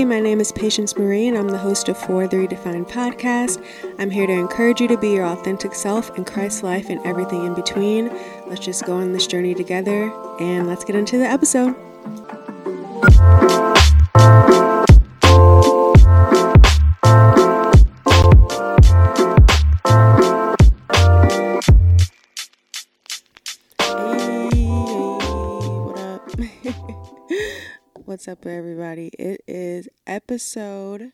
Hey, my name is Patience Marie, and I'm the host of For the Redefined podcast. I'm here to encourage you to be your authentic self in Christ's life and everything in between. Let's just go on this journey together, and let's get into the episode. Up, everybody? It is episode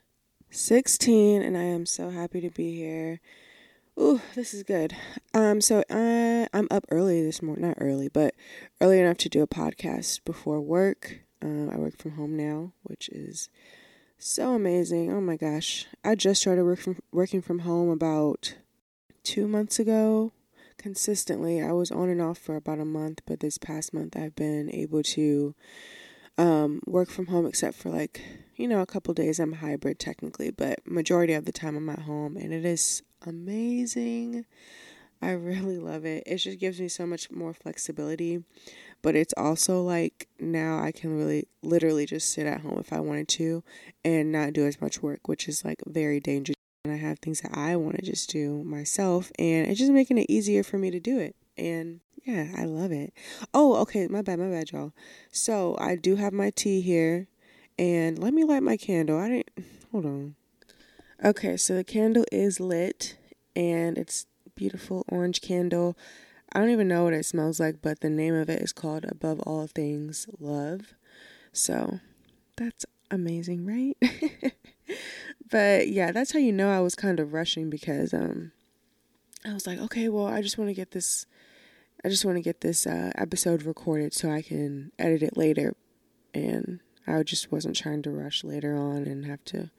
16, and I am so happy to be here. Ooh, this is good. Um, so I I'm up early this morning, not early, but early enough to do a podcast before work. Um, I work from home now, which is so amazing. Oh my gosh, I just started work from, working from home about two months ago. Consistently, I was on and off for about a month, but this past month I've been able to um, work from home except for like you know a couple days. I'm hybrid technically but majority of the time i'm at home and it is amazing. I really love it. It just gives me so much more flexibility but it's also like now i can really literally just sit at home if i wanted to and not do as much work which is like very dangerous. And i have things that i want to just do myself and it's just making it easier for me to do it and yeah, I love it. Oh, okay, my bad, my bad, y'all. So I do have my tea here, and let me light my candle. I didn't. Hold on. Okay, so the candle is lit, and it's beautiful orange candle. I don't even know what it smells like, but the name of it is called Above All Things Love. So that's amazing, right? but yeah, that's how you know I was kind of rushing because um I was like, okay, well, I just want to get this I just want to get this uh, episode recorded so I can edit it later. And I just wasn't trying to rush later on and have to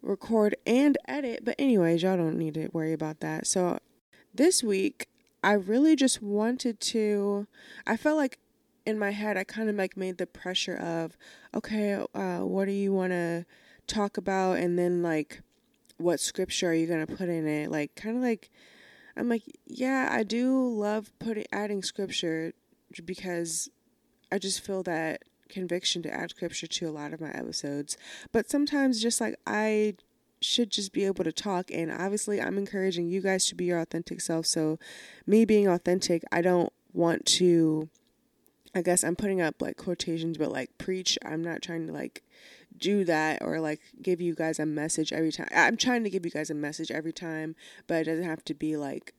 record and edit. But, anyways, y'all don't need to worry about that. So, this week, I really just wanted to. I felt like in my head, I kind of like made the pressure of, okay, uh, what do you want to talk about? And then, like, what scripture are you going to put in it? Like, kind of like I'm like, yeah, I do love putting adding scripture because I just feel that conviction to add scripture to a lot of my episodes. But sometimes just like I should just be able to talk and obviously I'm encouraging you guys to be your authentic self. So me being authentic, I don't want to I guess I'm putting up like quotations but like preach. I'm not trying to like do that or like give you guys a message every time. I'm trying to give you guys a message every time, but it doesn't have to be like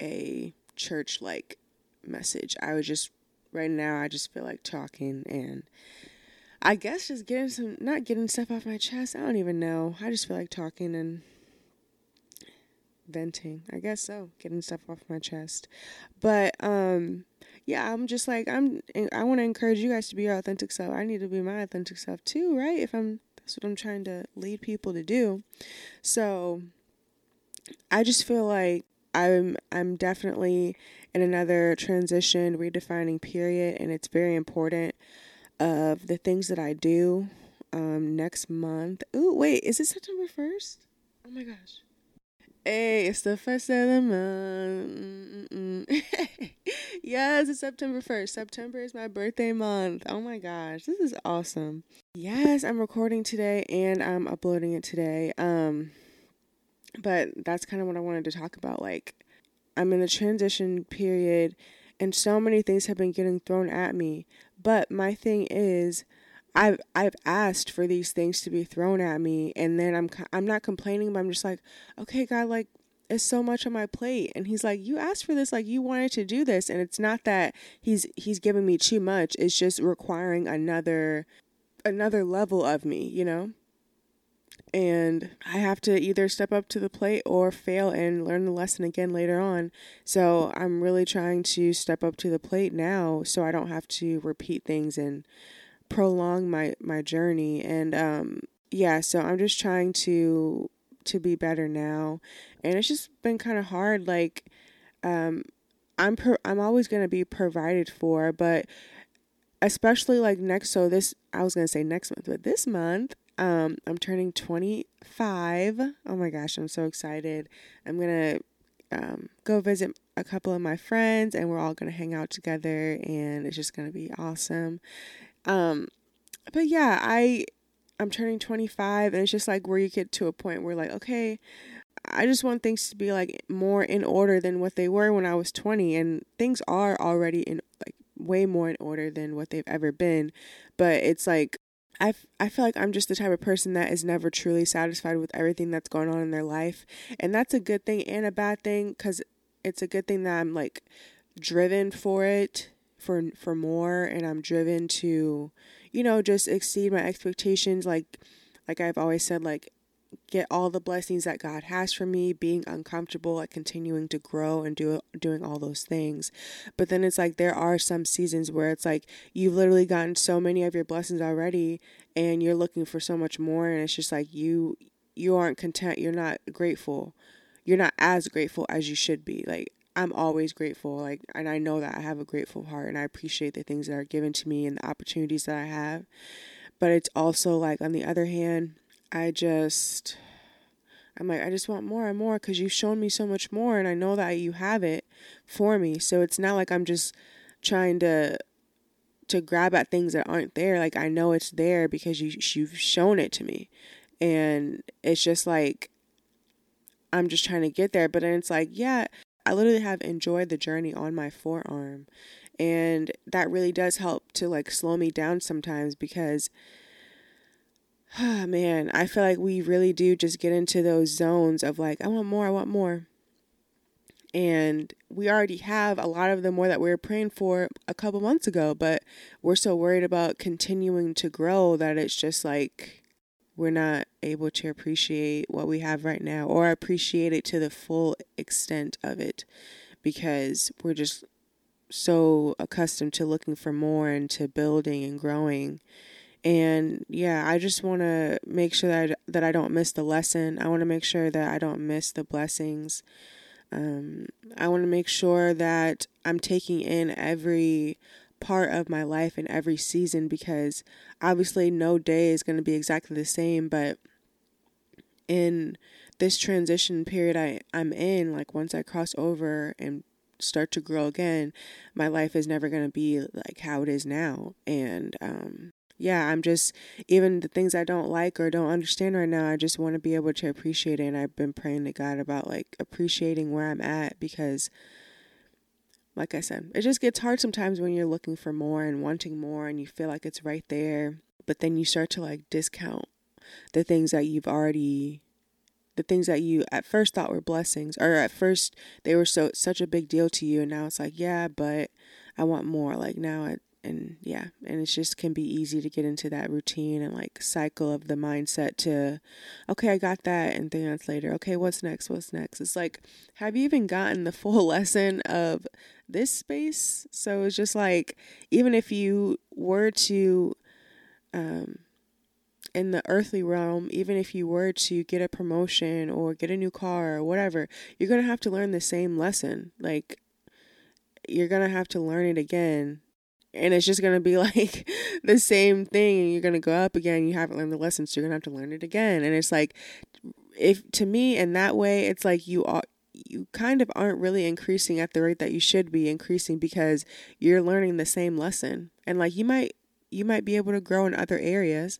a church like message. I would just right now I just feel like talking and I guess just getting some not getting stuff off my chest. I don't even know. I just feel like talking and venting. I guess so, getting stuff off my chest. But um yeah, I'm just like I'm. I want to encourage you guys to be your authentic self. I need to be my authentic self too, right? If I'm, that's what I'm trying to lead people to do. So, I just feel like I'm. I'm definitely in another transition, redefining period, and it's very important of the things that I do. Um, next month. Ooh, wait, is it September first? Oh my gosh. Hey, it's the first of the month. yes, it's September 1st. September is my birthday month. Oh my gosh, this is awesome. Yes, I'm recording today and I'm uploading it today. Um but that's kind of what I wanted to talk about like I'm in the transition period and so many things have been getting thrown at me. But my thing is I've I've asked for these things to be thrown at me, and then I'm I'm not complaining, but I'm just like, okay, God, like it's so much on my plate, and He's like, you asked for this, like you wanted to do this, and it's not that He's He's giving me too much. It's just requiring another another level of me, you know. And I have to either step up to the plate or fail and learn the lesson again later on. So I'm really trying to step up to the plate now so I don't have to repeat things and prolong my my journey. And um yeah so i'm just trying to to be better now. And it's just been kind of hard like um i'm per- i'm always going to be provided for but especially like next so this i was going to say next month but this month um i'm turning 25 oh my gosh i'm so excited. I'm going to um, go visit a couple of my friends and we're all going to hang out together and it's just going to be awesome um, but yeah, I I'm turning 25 and it's just like where you get to a point where like, okay, I just want things to be like more in order than what they were when I was 20 and things are already in like way more in order than what they've ever been. But it's like I, I feel like I'm just the type of person that is never truly satisfied with everything that's going on in their life. And that's a good thing and a bad thing because it's a good thing that I'm like driven for it for for more and I'm driven to you know just exceed my expectations. Like like I've always said like get all the blessings that God has for me being uncomfortable like continuing to grow and do doing all those things. But then it's like there are some seasons where it's like you've literally gotten so many of your blessings already and you're looking for so much more and it's just like you you aren't content. You're not grateful. You're not as grateful as you should be. Like I'm always grateful. Like, and I know that I have a grateful heart and I appreciate the things that are given to me and the opportunities that I have. But it's also like, on the other hand, I just, I'm like, I just want more and more because you've shown me so much more and I know that you have it for me. So it's not like I'm just trying to to grab at things that aren't there like i know it's there because you you've shown it to me and it's just like i'm just trying to get there but then it's like yeah I literally have enjoyed the journey on my forearm. And that really does help to like slow me down sometimes because oh man, I feel like we really do just get into those zones of like, I want more, I want more. And we already have a lot of the more that we were praying for a couple months ago, but we're so worried about continuing to grow that it's just like we're not able to appreciate what we have right now or appreciate it to the full extent of it because we're just so accustomed to looking for more and to building and growing. And yeah, I just want to make sure that I, that I don't miss the lesson. I want to make sure that I don't miss the blessings. Um, I want to make sure that I'm taking in every part of my life in every season because obviously no day is going to be exactly the same, but in this transition period I, I'm in, like once I cross over and start to grow again, my life is never going to be like how it is now. And um, yeah, I'm just, even the things I don't like or don't understand right now, I just want to be able to appreciate it. And I've been praying to God about like appreciating where I'm at because like I said, it just gets hard sometimes when you're looking for more and wanting more and you feel like it's right there, but then you start to like discount the things that you've already the things that you at first thought were blessings or at first they were so such a big deal to you and now it's like, yeah, but I want more. Like now it and yeah, and it just can be easy to get into that routine and like cycle of the mindset to, okay, I got that, and three months later, okay, what's next? What's next? It's like, have you even gotten the full lesson of this space? So it's just like, even if you were to, um, in the earthly realm, even if you were to get a promotion or get a new car or whatever, you're gonna have to learn the same lesson. Like, you're gonna have to learn it again and it's just gonna be like the same thing and you're gonna go up again you haven't learned the lesson so you're gonna have to learn it again and it's like if to me in that way it's like you are you kind of aren't really increasing at the rate that you should be increasing because you're learning the same lesson and like you might you might be able to grow in other areas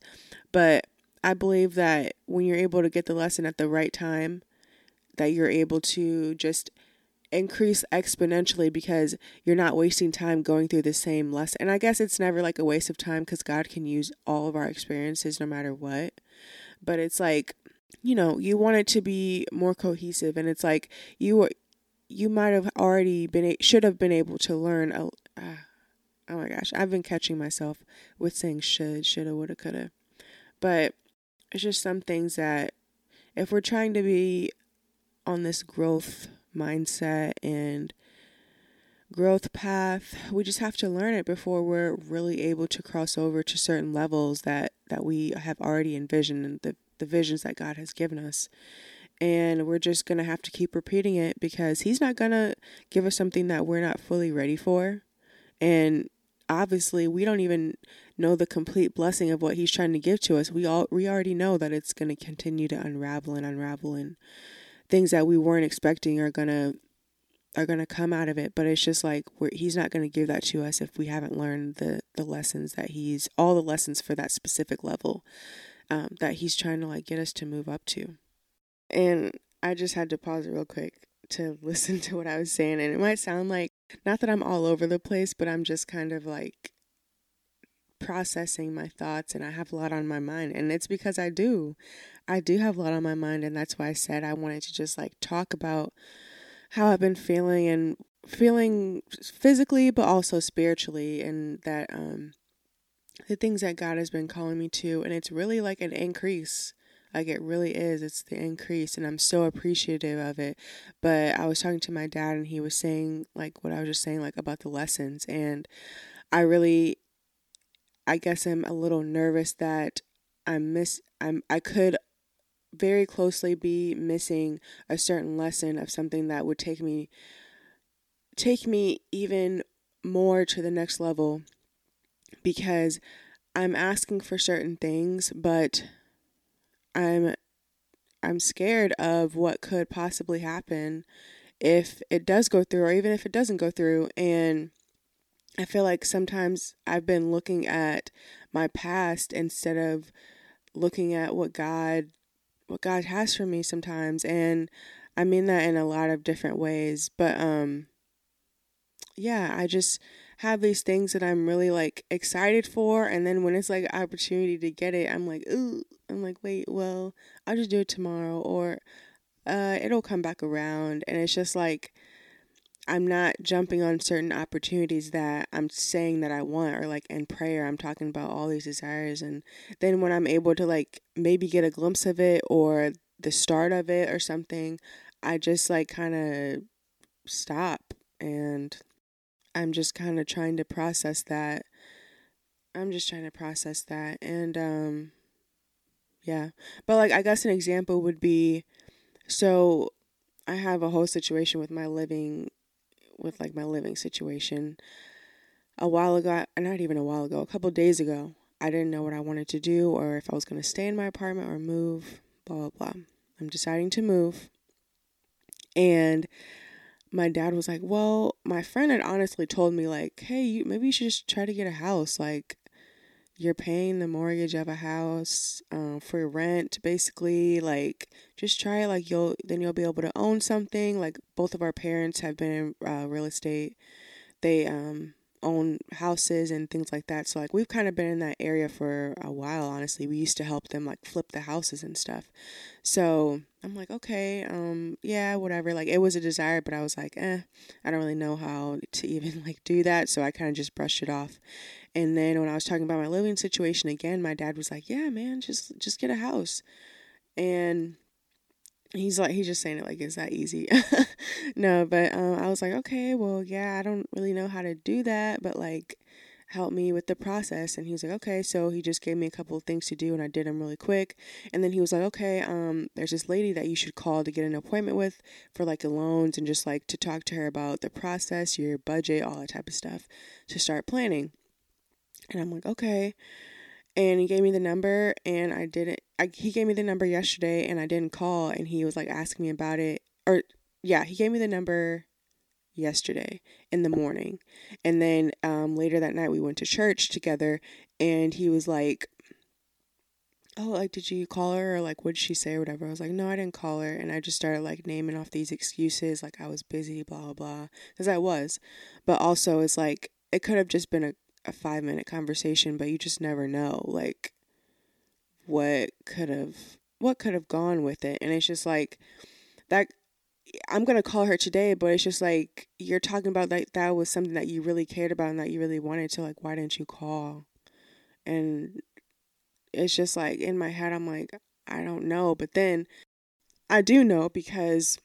but i believe that when you're able to get the lesson at the right time that you're able to just increase exponentially because you're not wasting time going through the same lesson. And I guess it's never like a waste of time because God can use all of our experiences no matter what. But it's like, you know, you want it to be more cohesive and it's like you you might have already been should have been able to learn a uh, oh my gosh, I've been catching myself with saying should, shoulda, woulda, coulda. But it's just some things that if we're trying to be on this growth mindset and growth path. We just have to learn it before we're really able to cross over to certain levels that, that we have already envisioned the, the visions that God has given us. And we're just going to have to keep repeating it because He's not going to give us something that we're not fully ready for. And obviously, we don't even know the complete blessing of what He's trying to give to us. We all we already know that it's going to continue to unravel and unravel and things that we weren't expecting are gonna are gonna come out of it. But it's just like he's not gonna give that to us if we haven't learned the the lessons that he's all the lessons for that specific level. um, that he's trying to like get us to move up to. And I just had to pause it real quick to listen to what I was saying. And it might sound like, not that I'm all over the place, but I'm just kind of like processing my thoughts and I have a lot on my mind. And it's because I do. I do have a lot on my mind. And that's why I said I wanted to just like talk about how I've been feeling and feeling physically, but also spiritually. And that, um, the things that God has been calling me to. And it's really like an increase. Like it really is. It's the increase. And I'm so appreciative of it. But I was talking to my dad and he was saying, like, what I was just saying, like, about the lessons. And I really, I guess I'm a little nervous that I miss, I'm, I could very closely be missing a certain lesson of something that would take me, take me even more to the next level because I'm asking for certain things, but I'm I'm scared of what could possibly happen if it does go through or even if it doesn't go through and I feel like sometimes I've been looking at my past instead of looking at what God what God has for me sometimes and I mean that in a lot of different ways but um yeah I just have these things that I'm really like excited for and then when it's like opportunity to get it, I'm like, ooh I'm like, wait, well, I'll just do it tomorrow or uh it'll come back around and it's just like I'm not jumping on certain opportunities that I'm saying that I want or like in prayer I'm talking about all these desires and then when I'm able to like maybe get a glimpse of it or the start of it or something, I just like kind of stop and I'm just kind of trying to process that. I'm just trying to process that. And um yeah. But like I guess an example would be so I have a whole situation with my living with like my living situation. A while ago, not even a while ago, a couple days ago, I didn't know what I wanted to do or if I was going to stay in my apartment or move, blah blah blah. I'm deciding to move. And my dad was like, "Well, my friend had honestly told me like, hey, you, maybe you should just try to get a house. Like, you're paying the mortgage of a house um, for rent, basically. Like, just try it. Like, you'll then you'll be able to own something. Like, both of our parents have been in uh, real estate. They um own houses and things like that. So like we've kind of been in that area for a while, honestly. We used to help them like flip the houses and stuff. So I'm like, okay, um, yeah, whatever. Like it was a desire, but I was like, eh, I don't really know how to even like do that. So I kind of just brushed it off. And then when I was talking about my living situation again, my dad was like, yeah, man, just just get a house. And he's like he's just saying it like it's that easy. No but um, i was like okay well yeah i don't really know how to do that but like help me with the process. And he was like okay so he just gave me a couple of things to do and i did them really quick. And then he was like okay um there's this lady that you should call to get an appointment with for like the loans and just like to talk to her about the process your budget all that type of stuff to start planning. And i'm like okay and he gave me the number and I didn't I, he gave me the number yesterday and I didn't call and he was like asking me about it or yeah he gave me the number yesterday in the morning. And then um, later that night we went to church together and he was like oh like did you call her or like what did she say or whatever? I was like no i didn't call her and i just started like naming off these excuses like i was busy blah blah blah because i was. But also it's like it could have just been a a five minute conversation, but you just never know like what could have what could have gone with it. And it's just like that I'm gonna call her today, but it's just like you're talking about like that was something that you really cared about and that you really wanted to like why didn't you call? And it's just like in my head I'm like, I don't know. But then I do know because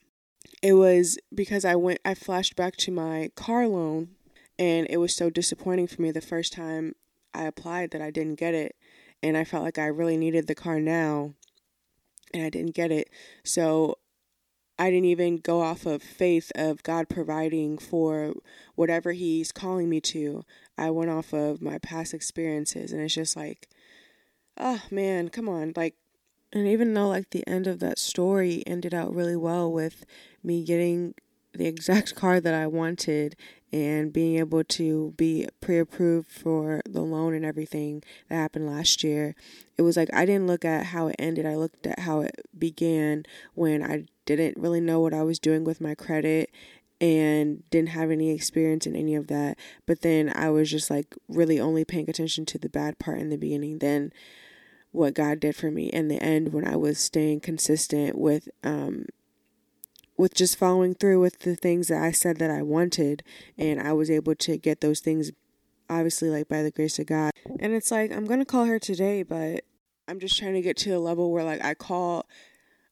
it was because I went I flashed back to my car loan and it was so disappointing for me the first time I applied that I didn't get it. And I felt like I really needed the car now and I didn't get it. So I didn't even go off of faith of God providing for whatever He's calling me to. I went off of my past experiences, and it's just like, oh man, come on. Like, and even though like the end of that story ended out really well with me getting the exact car that I wanted and being able to be pre approved for the loan and everything that happened last year. It was like I didn't look at how it ended, I looked at how it began when I didn't really know what I was doing with my credit and didn't have any experience in any of that. But then I was just like really only paying attention to the bad part in the beginning. Then what God did for me in the end when I was staying consistent with um with just following through with the things that I said that I wanted and I was able to get those things obviously like by the grace of God. And it's like I'm going to call her today, but I'm just trying to get to a level where like I call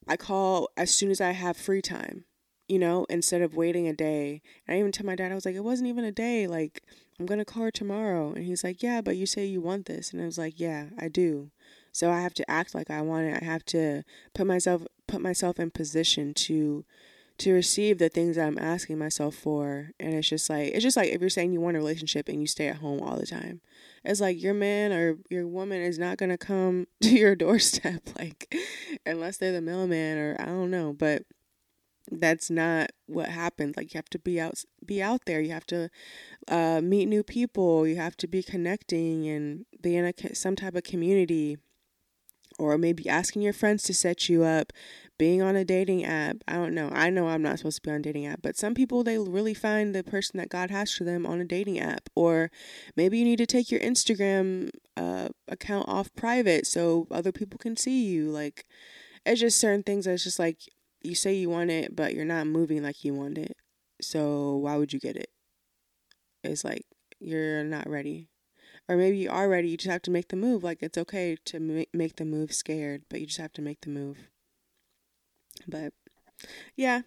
I call as soon as I have free time, you know, instead of waiting a day. And I even tell my dad I was like it wasn't even a day, like I'm going to call her tomorrow. And he's like, "Yeah, but you say you want this." And I was like, "Yeah, I do." So I have to act like I want it. I have to put myself put myself in position to to receive the things I'm asking myself for. And it's just like it's just like if you're saying you want a relationship and you stay at home all the time. It's like your man or your woman is not gonna come to your doorstep like unless they're the mailman or I don't know, but that's not what happens. Like you have to be out be out there. You have to uh, meet new people. You have to be connecting and be in a some type of community. Or maybe asking your friends to set you up, being on a dating app. I don't know. I know I'm not supposed to be on dating app, but some people they really find the person that God has for them on a dating app. Or maybe you need to take your Instagram uh, account off private so other people can see you. Like it's just certain things that's just like you say you want it, but you're not moving like you want it. So why would you get it? It's like you're not ready or maybe you are ready you just have to make the move like it's okay to make the move scared but you just have to make the move but yeah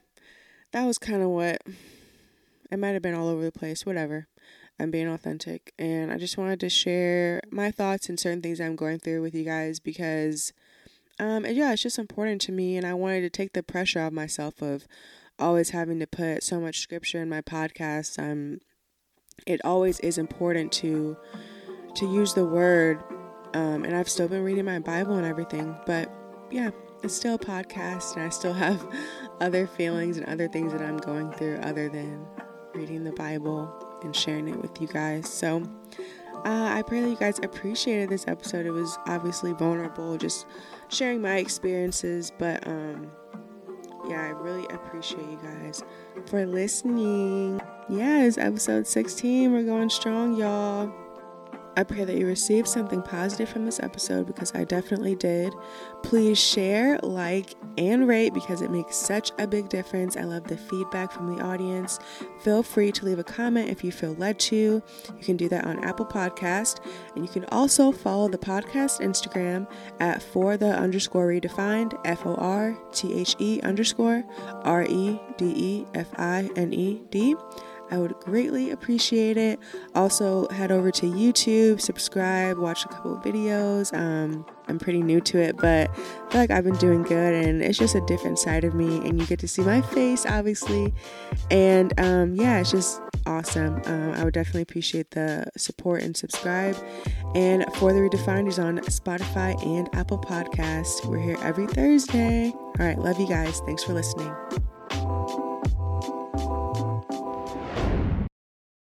that was kind of what it might have been all over the place whatever i'm being authentic and i just wanted to share my thoughts and certain things i'm going through with you guys because um and yeah it's just important to me and i wanted to take the pressure off myself of always having to put so much scripture in my podcast um it always is important to to use the word. Um, and I've still been reading my Bible and everything, but yeah, it's still a podcast, and I still have other feelings and other things that I'm going through other than reading the Bible and sharing it with you guys. So uh, I pray that you guys appreciated this episode. It was obviously vulnerable, just sharing my experiences, but um, yeah, I really appreciate you guys for listening. Yeah, it's episode 16. We're going strong, y'all. I pray that you received something positive from this episode because I definitely did. Please share, like, and rate because it makes such a big difference. I love the feedback from the audience. Feel free to leave a comment if you feel led to. You can do that on Apple Podcast. And you can also follow the podcast Instagram at for the underscore redefined, F O R T H E underscore R E D E F I N E D. I would greatly appreciate it. Also, head over to YouTube, subscribe, watch a couple videos. Um, I'm pretty new to it, but I feel like I've been doing good, and it's just a different side of me, and you get to see my face, obviously. And um, yeah, it's just awesome. Um, I would definitely appreciate the support and subscribe. And For the Redefined is on Spotify and Apple Podcasts. We're here every Thursday. All right, love you guys. Thanks for listening.